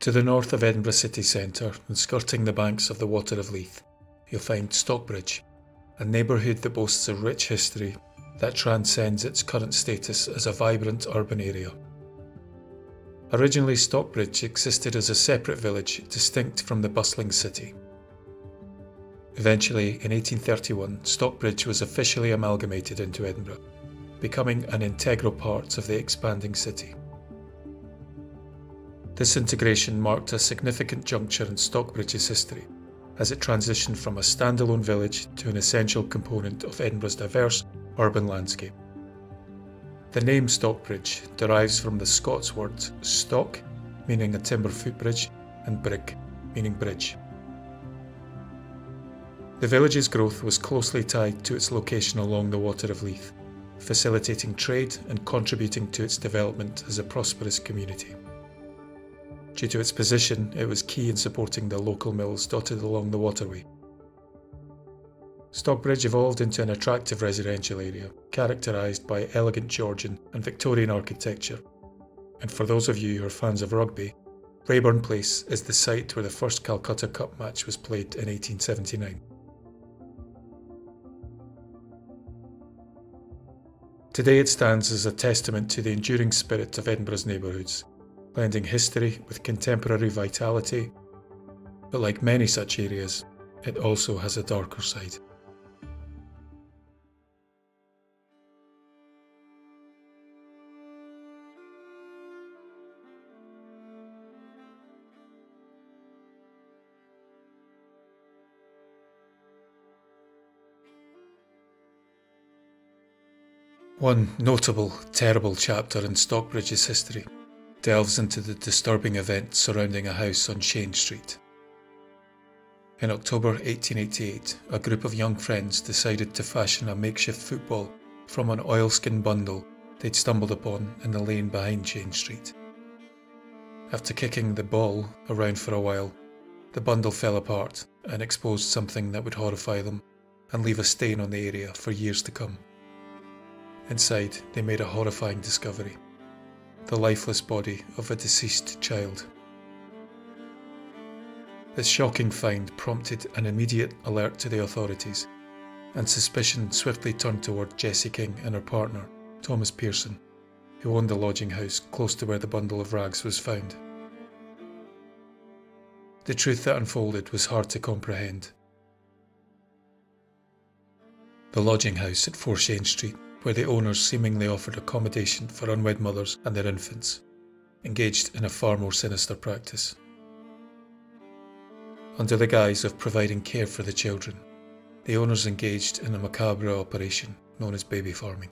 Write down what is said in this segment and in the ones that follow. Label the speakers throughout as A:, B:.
A: To the north of Edinburgh city centre and skirting the banks of the Water of Leith, you'll find Stockbridge, a neighbourhood that boasts a rich history that transcends its current status as a vibrant urban area. Originally, Stockbridge existed as a separate village distinct from the bustling city. Eventually, in 1831, Stockbridge was officially amalgamated into Edinburgh, becoming an integral part of the expanding city. This integration marked a significant juncture in Stockbridge's history, as it transitioned from a standalone village to an essential component of Edinburgh's diverse urban landscape. The name Stockbridge derives from the Scots word stock, meaning a timber footbridge, and brig, meaning bridge. The village's growth was closely tied to its location along the Water of Leith, facilitating trade and contributing to its development as a prosperous community. Due to its position, it was key in supporting the local mills dotted along the waterway. Stockbridge evolved into an attractive residential area, characterised by elegant Georgian and Victorian architecture. And for those of you who are fans of rugby, Raeburn Place is the site where the first Calcutta Cup match was played in 1879. Today it stands as a testament to the enduring spirit of Edinburgh's neighbourhoods blending history with contemporary vitality. But like many such areas, it also has a darker side. One notable, terrible chapter in Stockbridge's history delves into the disturbing events surrounding a house on Cheyne Street. In October 1888, a group of young friends decided to fashion a makeshift football from an oilskin bundle they'd stumbled upon in the lane behind Cheyne Street. After kicking the ball around for a while, the bundle fell apart and exposed something that would horrify them and leave a stain on the area for years to come. Inside, they made a horrifying discovery the lifeless body of a deceased child. This shocking find prompted an immediate alert to the authorities, and suspicion swiftly turned toward Jessie King and her partner, Thomas Pearson, who owned the lodging house close to where the bundle of rags was found. The truth that unfolded was hard to comprehend. The lodging house at 4 Cheyne Street where the owners seemingly offered accommodation for unwed mothers and their infants, engaged in a far more sinister practice. Under the guise of providing care for the children, the owners engaged in a macabre operation known as baby farming.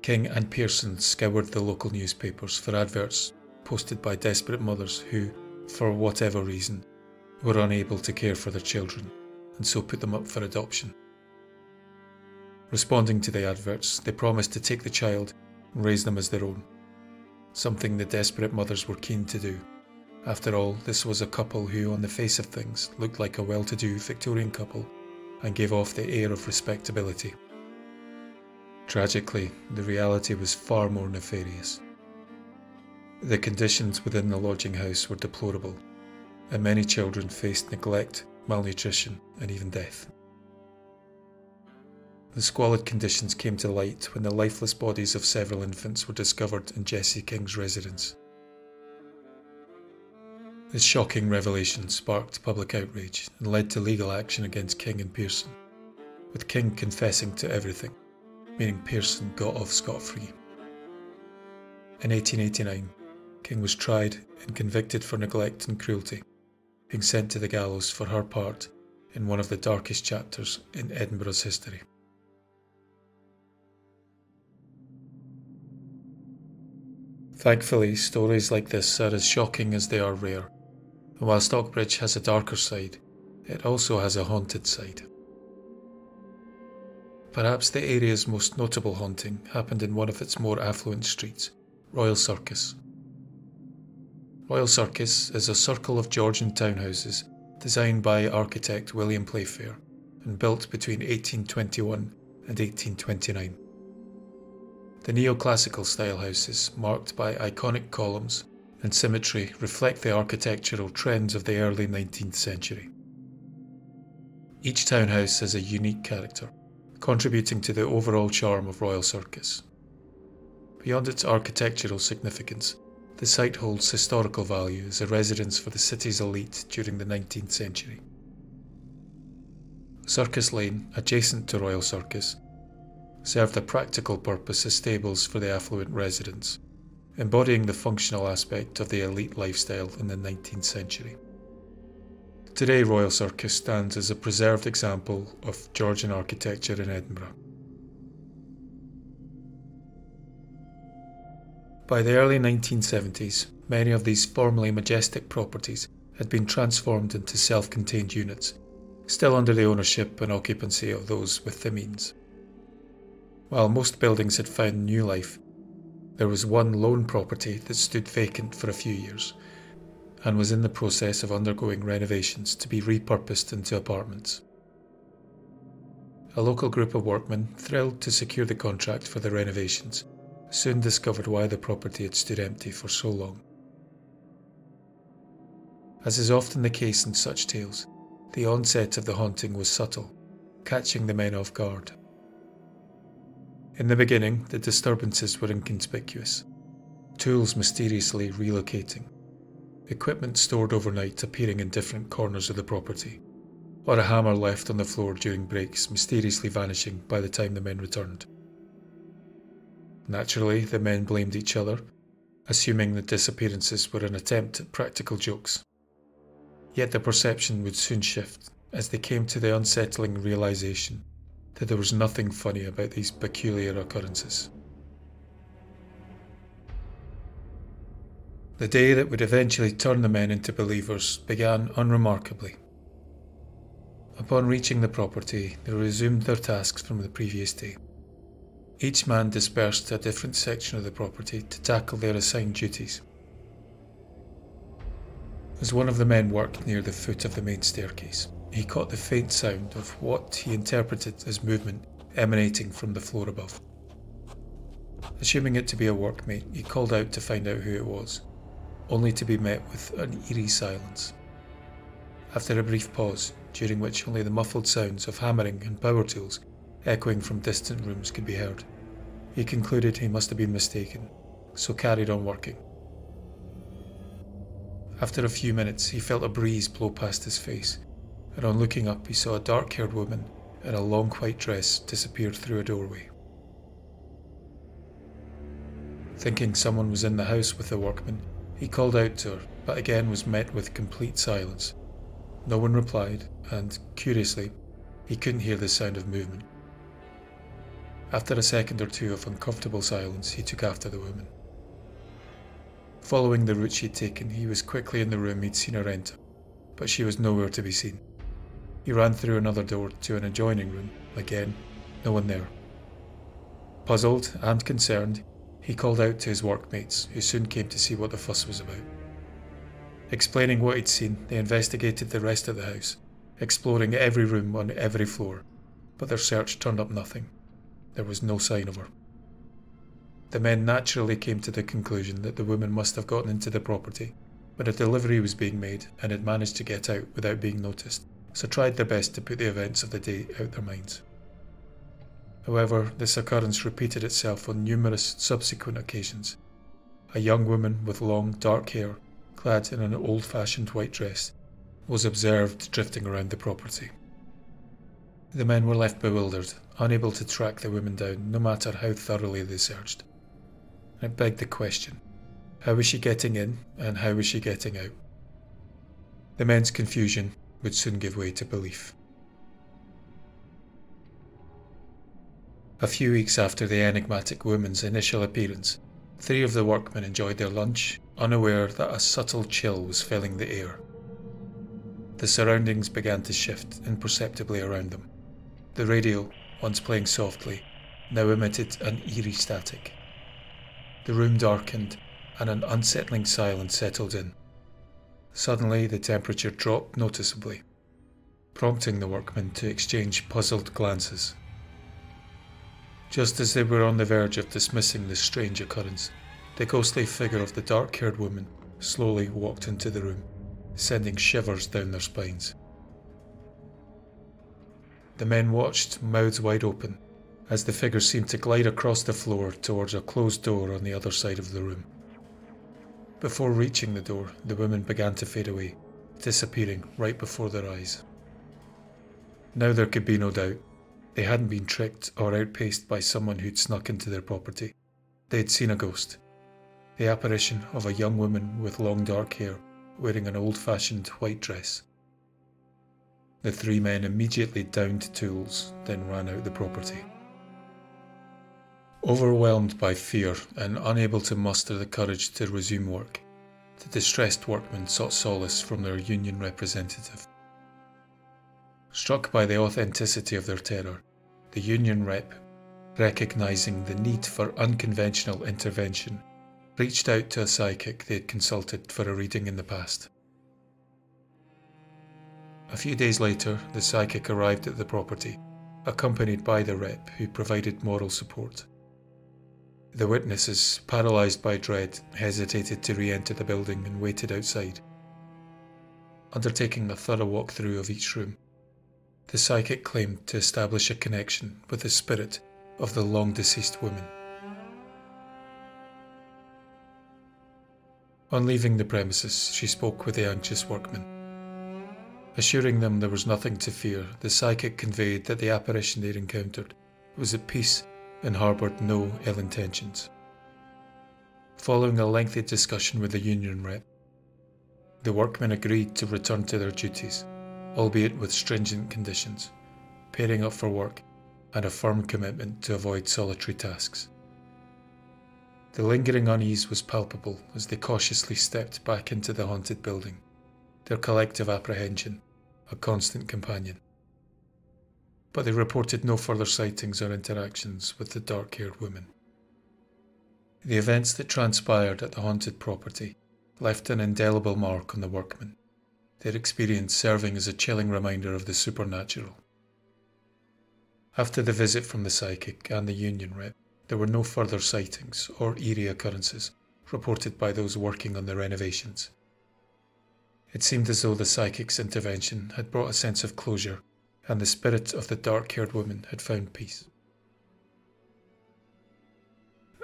A: King and Pearson scoured the local newspapers for adverts posted by desperate mothers who, for whatever reason, were unable to care for their children and so put them up for adoption. Responding to the adverts, they promised to take the child and raise them as their own, something the desperate mothers were keen to do. After all, this was a couple who, on the face of things, looked like a well to do Victorian couple and gave off the air of respectability. Tragically, the reality was far more nefarious. The conditions within the lodging house were deplorable, and many children faced neglect, malnutrition, and even death. The squalid conditions came to light when the lifeless bodies of several infants were discovered in Jessie King's residence. This shocking revelation sparked public outrage and led to legal action against King and Pearson, with King confessing to everything, meaning Pearson got off scot free. In 1889, King was tried and convicted for neglect and cruelty, being sent to the gallows for her part in one of the darkest chapters in Edinburgh's history. Thankfully, stories like this are as shocking as they are rare. And while Stockbridge has a darker side, it also has a haunted side. Perhaps the area's most notable haunting happened in one of its more affluent streets, Royal Circus. Royal Circus is a circle of Georgian townhouses designed by architect William Playfair and built between 1821 and 1829. The neoclassical style houses, marked by iconic columns, and symmetry reflect the architectural trends of the early 19th century. Each townhouse has a unique character, contributing to the overall charm of Royal Circus. Beyond its architectural significance, the site holds historical value as a residence for the city's elite during the 19th century. Circus Lane, adjacent to Royal Circus, served a practical purpose as stables for the affluent residents, embodying the functional aspect of the elite lifestyle in the 19th century. Today, Royal Circus stands as a preserved example of Georgian architecture in Edinburgh. By the early 1970s, many of these formerly majestic properties had been transformed into self contained units, still under the ownership and occupancy of those with the means. While most buildings had found new life, there was one lone property that stood vacant for a few years and was in the process of undergoing renovations to be repurposed into apartments. A local group of workmen, thrilled to secure the contract for the renovations, soon discovered why the property had stood empty for so long. As is often the case in such tales, the onset of the haunting was subtle, catching the men off guard. In the beginning, the disturbances were inconspicuous. Tools mysteriously relocating, equipment stored overnight appearing in different corners of the property, or a hammer left on the floor during breaks mysteriously vanishing by the time the men returned. Naturally, the men blamed each other, assuming the disappearances were an attempt at practical jokes. Yet the perception would soon shift as they came to the unsettling realization that there was nothing funny about these peculiar occurrences. The day that would eventually turn the men into believers began unremarkably. Upon reaching the property, they resumed their tasks from the previous day. Each man dispersed to a different section of the property to tackle their assigned duties. As one of the men worked near the foot of the main staircase, he caught the faint sound of what he interpreted as movement emanating from the floor above. Assuming it to be a workmate, he called out to find out who it was, only to be met with an eerie silence. After a brief pause, during which only the muffled sounds of hammering and power tools echoing from distant rooms could be heard. He concluded he must have been mistaken, so carried on working. After a few minutes, he felt a breeze blow past his face, and on looking up, he saw a dark haired woman in a long white dress disappear through a doorway. Thinking someone was in the house with the workman, he called out to her, but again was met with complete silence. No one replied, and, curiously, he couldn't hear the sound of movement. After a second or two of uncomfortable silence, he took after the woman. Following the route she'd taken, he was quickly in the room he'd seen her enter, but she was nowhere to be seen. He ran through another door to an adjoining room. Again, no one there. Puzzled and concerned, he called out to his workmates, who soon came to see what the fuss was about. Explaining what he'd seen, they investigated the rest of the house, exploring every room on every floor, but their search turned up nothing. There was no sign of her. The men naturally came to the conclusion that the woman must have gotten into the property when a delivery was being made and had managed to get out without being noticed, so tried their best to put the events of the day out their minds. However, this occurrence repeated itself on numerous subsequent occasions. A young woman with long, dark hair, clad in an old fashioned white dress, was observed drifting around the property. The men were left bewildered, unable to track the woman down no matter how thoroughly they searched. It begged the question how was she getting in and how was she getting out? The men's confusion would soon give way to belief. A few weeks after the enigmatic woman's initial appearance, three of the workmen enjoyed their lunch, unaware that a subtle chill was filling the air. The surroundings began to shift imperceptibly around them. The radio, once playing softly, now emitted an eerie static. The room darkened and an unsettling silence settled in. Suddenly, the temperature dropped noticeably, prompting the workmen to exchange puzzled glances. Just as they were on the verge of dismissing this strange occurrence, the ghostly figure of the dark haired woman slowly walked into the room, sending shivers down their spines. The men watched, mouths wide open, as the figure seemed to glide across the floor towards a closed door on the other side of the room. Before reaching the door, the women began to fade away, disappearing right before their eyes. Now there could be no doubt. They hadn't been tricked or outpaced by someone who'd snuck into their property. They had seen a ghost. The apparition of a young woman with long dark hair, wearing an old fashioned white dress. The three men immediately downed tools, then ran out the property. Overwhelmed by fear and unable to muster the courage to resume work, the distressed workmen sought solace from their union representative. Struck by the authenticity of their terror, the union rep, recognizing the need for unconventional intervention, reached out to a psychic they had consulted for a reading in the past. A few days later, the psychic arrived at the property, accompanied by the rep who provided moral support. The witnesses, paralysed by dread, hesitated to re enter the building and waited outside. Undertaking a thorough walk-through of each room, the psychic claimed to establish a connection with the spirit of the long deceased woman. On leaving the premises, she spoke with the anxious workmen. Assuring them there was nothing to fear, the psychic conveyed that the apparition they'd encountered was at peace and harboured no ill intentions. Following a lengthy discussion with the union rep, the workmen agreed to return to their duties, albeit with stringent conditions, pairing up for work, and a firm commitment to avoid solitary tasks. The lingering unease was palpable as they cautiously stepped back into the haunted building, their collective apprehension a constant companion but they reported no further sightings or interactions with the dark haired woman. The events that transpired at the haunted property left an indelible mark on the workmen, their experience serving as a chilling reminder of the supernatural. After the visit from the psychic and the union rep, there were no further sightings or eerie occurrences reported by those working on the renovations. It seemed as though the psychic's intervention had brought a sense of closure and the spirit of the dark haired woman had found peace.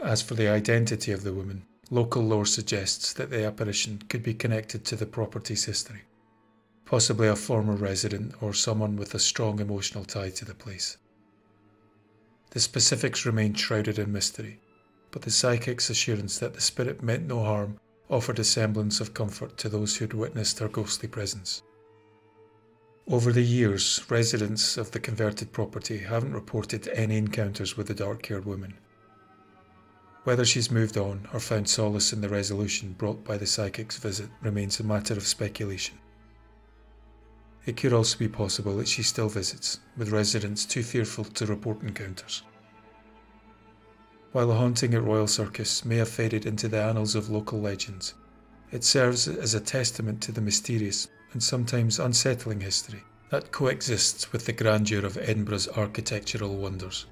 A: As for the identity of the woman, local lore suggests that the apparition could be connected to the property's history, possibly a former resident or someone with a strong emotional tie to the place. The specifics remain shrouded in mystery, but the psychic's assurance that the spirit meant no harm offered a semblance of comfort to those who had witnessed her ghostly presence. Over the years, residents of the converted property haven't reported any encounters with the dark haired woman. Whether she's moved on or found solace in the resolution brought by the psychic's visit remains a matter of speculation. It could also be possible that she still visits, with residents too fearful to report encounters. While the haunting at Royal Circus may have faded into the annals of local legends, it serves as a testament to the mysterious and sometimes unsettling history that coexists with the grandeur of Edinburgh's architectural wonders.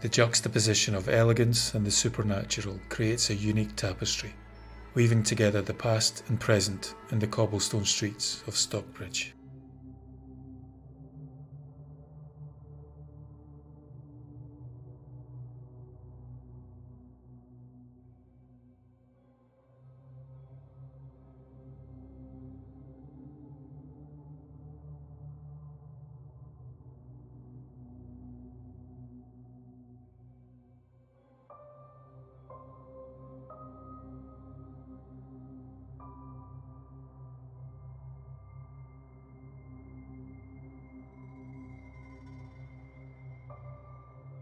A: The juxtaposition of elegance and the supernatural creates a unique tapestry, weaving together the past and present in the cobblestone streets of Stockbridge.